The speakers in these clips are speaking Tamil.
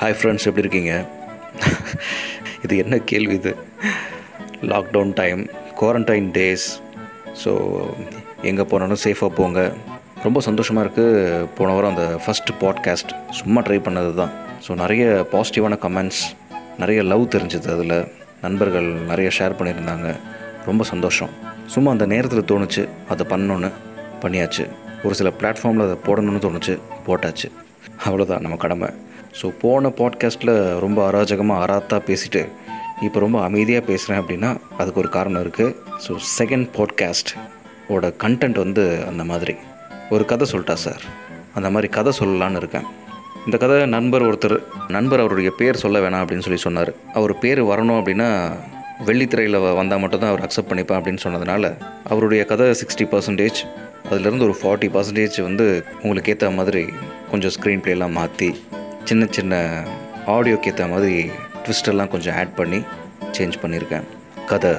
ஹாய் ஃப்ரெண்ட்ஸ் எப்படி இருக்கீங்க? இது என்ன கேள்வி இது? Lockdown time quarantine days so எங்கே போனாலும் சேஃபாக போங்க. ரொம்ப சந்தோஷமாக இருக்குது போன வாரம் அந்த ஃபஸ்ட்டு பாட்காஸ்ட் சும்மா ட்ரை பண்ணது தான் ஸோ நிறைய பாசிட்டிவான கமெண்ட்ஸ் நிறைய லவ் தெரிஞ்சது அதில். நண்பர்கள் நிறைய ஷேர் பண்ணியிருந்தாங்க. ரொம்ப சந்தோஷம். சும்மா அந்த நேரத்தில் தோணுச்சு அதை பண்ணணுன்னு பண்ணியாச்சு. ஒரு சில பிளாட்ஃபார்மில் அதை போடணும்னு தோணுச்சு போட்டாச்சு. அவ்வளோதான் நம்ம கடமை. ஸோ போன பாட்காஸ்ட்டில் ரொம்ப அராஜகமாக அராத்தாக பேசிட்டு இப்போ ரொம்ப அமைதியாக பேசுகிறேன் அப்படின்னா அதுக்கு ஒரு காரணம் இருக்குது ஸோ செகண்ட் பாட்காஸ்ட் ஓட கண்டென்ட் வந்து அந்த மாதிரி. ஒரு கதை சொல்லிட்டா சார் அந்த மாதிரி கதை சொல்லலான்னு இருக்கேன். இந்த கதை நண்பர் ஒருத்தர் நண்பர் அவருடைய பேர் சொல்ல வேணாம் அப்படின்னு சொல்லி சொன்னார். அவர் பேர் வரணும் அப்படின்னா வெள்ளித்திரையில் வந்தால் மட்டும்தான் அவர் அக்செப்ட் பண்ணிப்பேன் அப்படின்னு சொன்னதுனால அவருடைய கதை சிக்ஸ்டி பர்சன்டேஜ் அதுலேருந்து ஒரு ஃபார்ட்டி பர்சன்டேஜ் வந்து உங்களுக்கு ஏற்ற மாதிரி கொஞ்சம் ஸ்க்ரீன் ப்ளேலாம் மாற்றி சின்ன சின்ன ஆடியோக்கு ஏற்ற மாதிரி எல்லாம் கொஞ்சம் ஆட் பண்ணி சேஞ்ச் பண்ணியிருக்கேன் கதை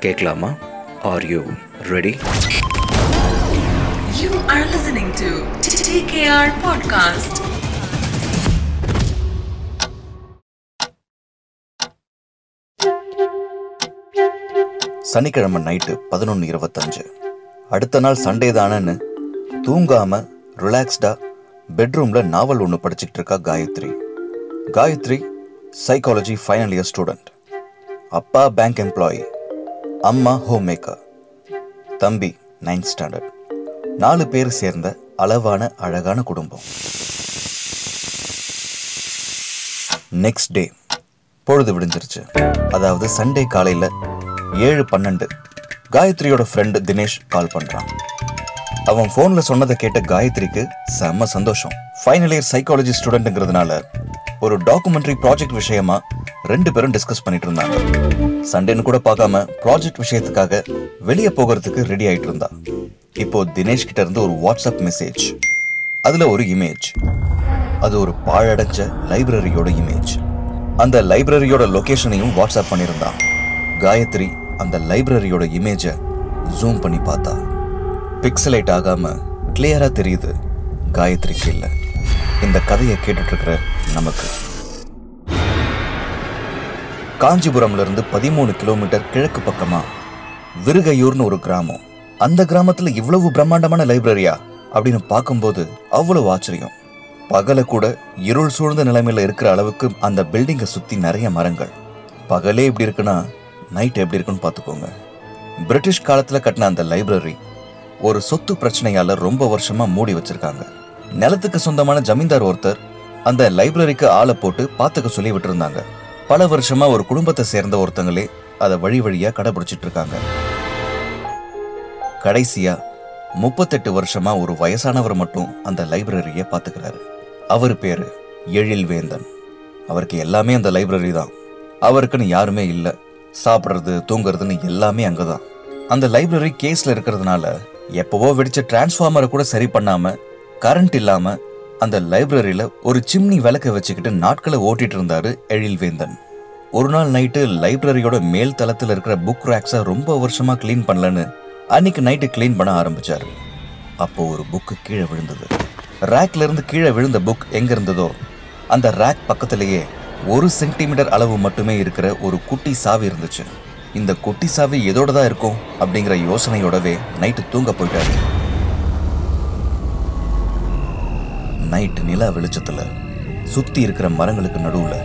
கேட்கலாமா? Are you ready You are listening to TKR Podcast. சனிக்கிழமை நைட்டு பதினொன்று இருபத்தஞ்சு. அடுத்த நாள் சண்டே தானேன்னு தூங்காம ரிலாக்ஸ்டா பெட்ரூம்ல நாவல் ஒன்று படிச்சுட்டு இருக்கா Gayathri. Gayathri psychology final year student அப்பா பேங்க் எம்ப்ளாயி அம்மா ஹோம் மேக்கர் தம்பி நைன்த் ஸ்டாண்டர்ட் நாலு பேர் சேர்ந்த அளவான அழகான குடும்பம். நெக்ஸ்ட் டே பொழுது விடிஞ்சிருச்சு. அதாவது சண்டே காலையில் ஏழு பன்னெண்டு காயத்ரியோட ஃப்ரெண்டு தினேஷ் கால் பண்ணுறான் அவன் ஃபோனில் சொன்னதை கேட்ட காயத்ரிக்கு செம்ம சந்தோஷம். ஃபைனல் இயர் சைக்காலஜி ஸ்டூடெண்ட்டுங்கிறதுனால ஒரு டாக்குமெண்ட்ரி ப்ராஜெக்ட் விஷயமா ரெண்டு பேரும் டிஸ்கஸ் பண்ணிட்டு இருந்தாங்க. சண்டேன்னு கூட பார்க்காம ப்ராஜெக்ட் விஷயத்துக்காக வெளியே போகிறதுக்கு ரெடி ஆயிட்டு இருந்தா. இப்போ தினேஷ் கிட்ட இருந்து ஒரு வாட்ஸ்அப் மெசேஜ் அதுல ஒரு இமேஜ் அது ஒரு பாழடைஞ்ச லைப்ரரியோட இமேஜ் அந்த லைப்ரரியோட லொகேஷனையும் வாட்ஸ்அப் பண்ணியிருந்தான் காயத்ரி அந்த லைப்ரரியோட இமேஜை ஜூம் பண்ணி பார்த்தா. பிக்சலைட் ஆகாமல் கிளியராக தெரியுது. காயத்ரிக்கு இல்லை. இந்த கதையை கேட்டுட்டு நமக்கு. காஞ்சிபுரம்லேருந்து பதிமூணு கிலோமீட்டர் கிழக்கு பக்கமாக விருகையூர்னு ஒரு கிராமம். அந்த கிராமத்தில் இவ்வளவு பிரம்மாண்டமான லைப்ரரியா அப்படின்னு பார்க்கும்போது அவ்வளவு ஆச்சரியம். பகல கூட இருள் சூழ்ந்த நிலைமையில இருக்கிற அளவுக்கு அந்த பில்டிங்கை சுற்றி நிறைய மரங்கள். பகலே எப்படி இருக்குன்னா நைட் எப்படி இருக்குன்னு பார்த்துக்கோங்க. பிரிட்டிஷ் காலத்தில் கட்டின அந்த லைப்ரரி ஒரு சொத்து பிரச்சனையால ரொம்ப வருஷமா மூடி வச்சிருக்காங்க. நிலத்துக்கு சொந்தமான ஜமீன்தார் ஒருத்தர் அந்த லைப்ரரிக்கு ஆளை போட்டு பார்த்துக்க சொல்லி விட்டுருந்தாங்க. பல வருஷமா ஒரு குடும்பத்தை சேர்ந்த ஒருத்தங்களே அதை வழி வழியா கடைபிடிச்சிட்டு இருக்காங்க கடைசியா முப்பத்தெட்டு வருஷமா ஒரு வயசானவர் மட்டும் அந்த லைப்ரரியை பார்த்துக்கிறாரு. அவர் பேரு எழில் வேந்தன் அவருக்கு எல்லாமே அந்த லைப்ரரி தான். அவருக்குன்னு யாருமே இல்லை. சாப்பிட்றது தூங்குறதுன்னு எல்லாமே அங்கதான். அந்த லைப்ரரி கேஸ்ல இருக்கிறதுனால எப்பவோ வெடிச்ச டிரான்ஸ்ஃபார்மரை கூட சரி பண்ணாம கரண்ட் இல்லாம அந்த லைப்ரரியில ஒரு சிம்னி விளக்க வச்சுக்கிட்டு நாட்களை ஓட்டிட்டு இருந்தாரு எழில்வேந்தன். ஒரு நாள் நைட்டு லைப்ரரியோட மேல் தளத்தில் இருக்கிற புக் ரேக்ஸை ரொம்ப வருஷமா க்ளீன் பண்ணலன்னு அன்னைக்கு நைட்டு க்ளீன் பண்ண ஆரம்பிச்சாரு. அப்போ ஒரு புக்கு கீழே விழுந்தது. ரேக்ல இருந்து கீழே விழுந்த புக் எங்க இருந்ததோ அந்த ரேக் பக்கத்திலேயே ஒரு சென்டிமீட்டர் அளவு மட்டுமே இருக்கிற ஒரு குட்டி சாவி இருந்துச்சு. இந்த குட்டி சாவி எதோட தான் இருக்கும் அப்படிங்கிற யோசனையோடவே நைட்டு தூங்க போயிட்டாரு. நைட் நிலா வெளிச்சத்துல சுத்தி இருக்கிற மரங்களுக்கு நடுவுல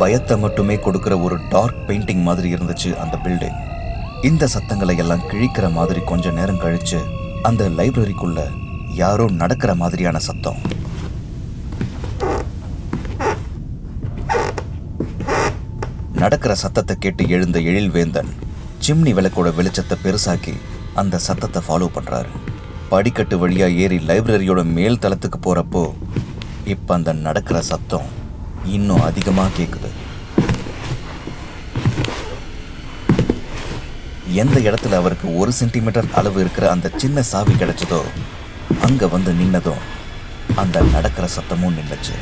பயத்தை மட்டுமே கொடுக்கிற ஒரு டார்க் பெயிண்டிங் மாதிரி இருந்துச்சு அந்த பில்டிங் இந்த சத்தங்களை எல்லாம் கிழிக்கிற மாதிரி கொஞ்ச நேரம் கழிச்சு அந்த லைப்ரரிக்குள்ள யாரோ நடக்கிற மாதிரியான சத்தம். நடக்கிற சத்தத்தை கேட்டு எழுந்த எழில்வேந்தன் சிம்னி விளக்கோட வெளிச்சத்தை பெருசாக்கி அந்த சத்தத்தை ஃபாலோ பண்ணுறாரு படிக்கட்டு வழியாக ஏறி லைப்ரரியோட மேல் தளத்துக்கு போகிறப்போ இப்போ அந்த நடக்கிற சத்தம் இன்னும் அதிகமாக கேட்குது எந்த இடத்துல அவருக்கு ஒரு சென்டிமீட்டர் அளவு இருக்கிற அந்த சின்ன சாவி கிடைச்சதோ அங்கே வந்து நின்னதும் அந்த நடக்கிற சத்தமும் நின்றுச்சு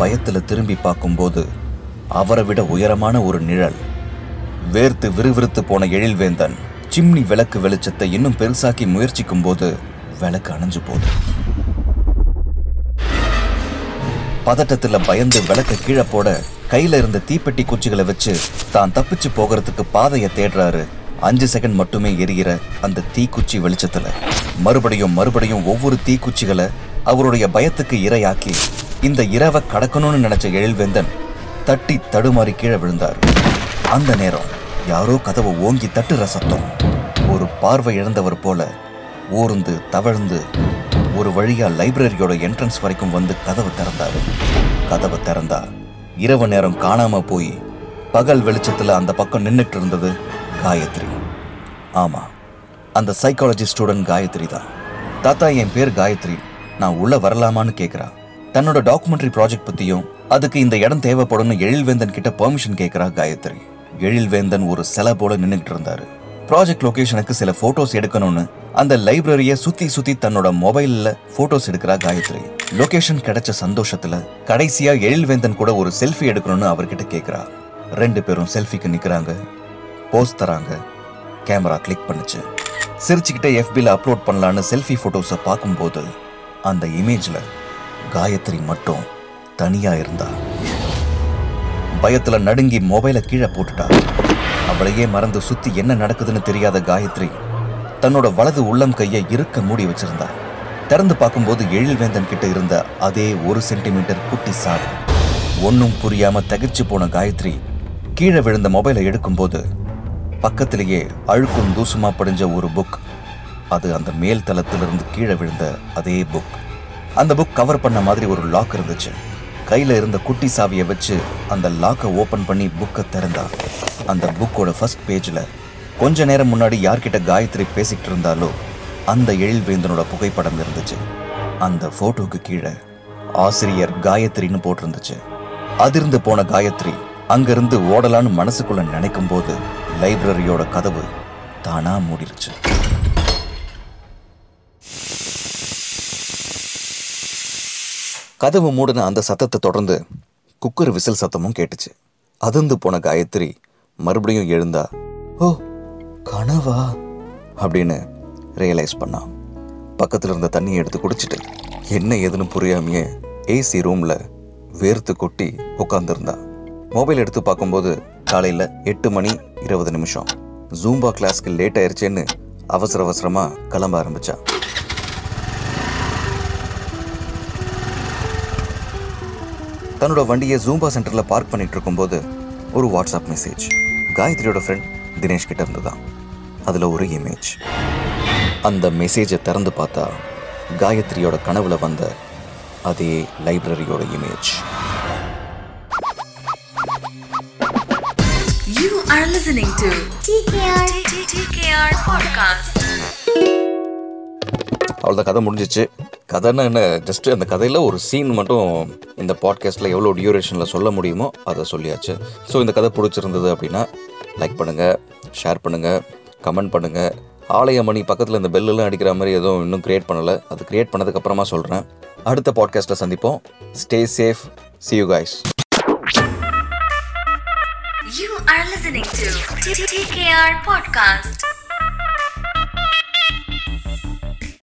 பயத்துல திரும்பி பார்க்கும்போது அவரை விட உயரமான ஒரு நிழல். வேர்த்து விறுவிறுத்து போன எழில்வேந்தன் சிம்னி விளக்கு வெளிச்சத்தை இன்னும் பெருசாக்கி முயற்சிக்கும் போது விளக்கு அணைஞ்சு போகுது. பதட்டத்துல பயந்து விளக்க கீழே போட கையில இருந்த தீப்பெட்டி குச்சிகளை வச்சு தான் தப்பிச்சு போகிறதுக்கு பாதையை தேடுறாரு. அஞ்சு செகண்ட் மட்டுமே எரிகிற அந்த தீக்குச்சி வெளிச்சத்துல. மறுபடியும் மறுபடியும் ஒவ்வொரு தீக்குச்சிகளை அவருடைய பயத்துக்கு இரையாக்கி இந்த இரவை கடக்கணும்னு நினைச்ச எழில்வேந்தன் தட்டி தடுமாறி கீழே விழுந்தார். அந்த நேரம் யாரோ கதவை ஓங்கி தட்டுற சத்தம் ஒரு பார்வை இழந்தவர் போல ஊர்ந்து தவழ்ந்து ஒரு வழியா லைப்ரரியோட என்ட்ரன்ஸ் வரைக்கும் வந்து கதவை திறந்தாரு. கதவை திறந்தா இரவு நேரம் காணாம போய் பகல் வெளிச்சத்துல அந்த பக்கம் நின்றுட்டு இருந்தது காயத்ரி. ஆமா அந்த சைக்காலஜி ஸ்டூடெண்ட் காயத்ரி தான். தாத்தா என் பேர் காயத்ரி. நான் உள்ள வரலாமான்னு கேட்குறான் தன்னோட டாக்குமெண்ட்ரி ப்ராஜெக்ட் பத்தியும் அதுக்கு இந்த இடம் தேவைப்படும்னு எழில்வேந்தன் கிட்ட பெர்மிஷன் கேட்கறா காயத்ரி. எழில்வேந்தன் ஒரு செலை போல நின்னுட்டு இருந்தாரு. ப்ராஜெக்ட் லொகேஷனுக்கு சில போட்டோஸ் எடுக்கணும்னு அந்த லைப்ரரியை சுத்தி சுத்தி தன்னோட மொபைல்ல போட்டோஸ் எடுக்கிறா காயத்ரி. லொகேஷன் கிடைச்ச சந்தோஷத்துல கடைசியா எழில்வேந்தன் கூட ஒரு செல்ஃபி எடுக்கணும்னு அவர்கிட்ட கேட்குறா ரெண்டு பேரும் செல்ஃபிக்கு நிக்கிறாங்க. போஸ் தராங்க. கேமரா கிளிக் பண்ணுச்சு. சிரிச்சுக்கிட்டே எஃபியில் அப்லோட் பண்ணலான்னு செல்ஃபி ஃபோட்டோஸை பார்க்கும்போது அந்த இமேஜில் காயத்ரி மட்டும் தனியா இருந்தா. பயத்துல நடுங்கி மொபைலை கீழே போட்டுட்டா. அவளையே மறந்து சுத்தி என்ன நடக்குதுன்னு தெரியாத காயத்ரி தன்னோட வலது உள்ளம் கையை இருக்க மூடி வச்சிருந்தா. திறந்து பார்க்கும்போது எழில்வேந்தன் கிட்ட இருந்த அதே ஒரு சென்டிமீட்டர் குட்டி சாடு ஒன்றும் புரியாம தகிச்சு போன காயத்ரி கீழே விழுந்த மொபைலை எடுக்கும்போது பக்கத்திலேயே அழுக்கும் தூசுமா படிஞ்ச ஒரு புக் அது அந்த மேல் தளத்திலிருந்து கீழே விழுந்த அதே புக். அந்த புக் கவர் பண்ண மாதிரி ஒரு லாக் இருந்துச்சு. கையில் இருந்த குட்டி சாவியை வச்சு அந்த லாக்கை ஓப்பன் பண்ணி புக்கை திறந்தா. அந்த புக்கோட ஃபர்ஸ்ட் பேஜில் கொஞ்ச நேரம் முன்னாடி யார்கிட்ட காயத்ரி பேசிக்கிட்டு இருந்தாலோ அந்த எழில்வேந்தனோட புகைப்படம் இருந்துச்சு. அந்த ஃபோட்டோவுக்கு கீழே ஆசிரியர் காயத்ரின்னு போட்டிருந்துச்சு. அதிர்ந்து போன காயத்ரி அங்கிருந்து ஓடலான்னு மனசுக்குள்ள நினைக்கும் போது லைப்ரரியோட கதவு தானா மூடிருச்சு. கதவு மூடின அந்த சத்தத்தை தொடர்ந்து குக்கர் விசில் சத்தமும் கேட்டுச்சு. அதிர்ந்து போன காயத்ரி மறுபடியும் எழுந்தா ஓ கனவா? அப்படின்னு ரியலைஸ் பண்ணான் பக்கத்தில் இருந்த தண்ணியை எடுத்து குடிச்சிட்டு என்ன ஏதுன்னு புரியாமையே ஏசி ரூமில் வேர்த்து கொட்டி உட்காந்துருந்தா மொபைல் எடுத்து பார்க்கும்போது காலையில் எட்டு மணி இருபது நிமிஷம். ஜூம்பா கிளாஸ்க்கு லேட் ஆயிடுச்சேன்னு அவசர அவசரமாக கிளம்ப ஆரம்பித்தான் தன்னோட வண்டியை ஜூம்பா சென்டரில் பார்க் பண்ணிட்டு இருக்கும்போது ஒரு வாட்ஸ்அப் மெசேஜ் காயத்ரியோட ஃப்ரெண்ட் தினேஷ் கிட்ட இருந்து தான் அதில் ஒரு இமேஜ் அந்த மெசேஜை திறந்து பார்த்தா காயத்ரியோட கனவுல வந்த அதே லைப்ரரியோட image You are listening to TKR TKR podcast. அவ்வளோதான் கதை முடிஞ்சிச்சு. கதைன்னா என்ன ஜஸ்ட் அந்த கதையில் ஒரு சீன் மட்டும் இந்த பாட்காஸ்ட்டில் எவ்வளோ டியூரேஷனில் சொல்ல முடியுமோ அதை சொல்லியாச்சு. ஸோ இந்த கதை பிடிச்சிருந்தது அப்படின்னா லைக் பண்ணுங்கள் ஷேர் பண்ணுங்கள் கமெண்ட் பண்ணுங்கள் ஆலயமணி பக்கத்தில் இந்த பெல்லெல்லாம் அடிக்கிற மாதிரி எதுவும் இன்னும் க்ரியேட் பண்ணலை. அது க்ரியேட் பண்ணதுக்கப்புறமா சொல்கிறேன் அடுத்த பாட்காஸ்ட்டில் சந்திப்போம். Stay safe see you guys You are listening to TTKR podcast.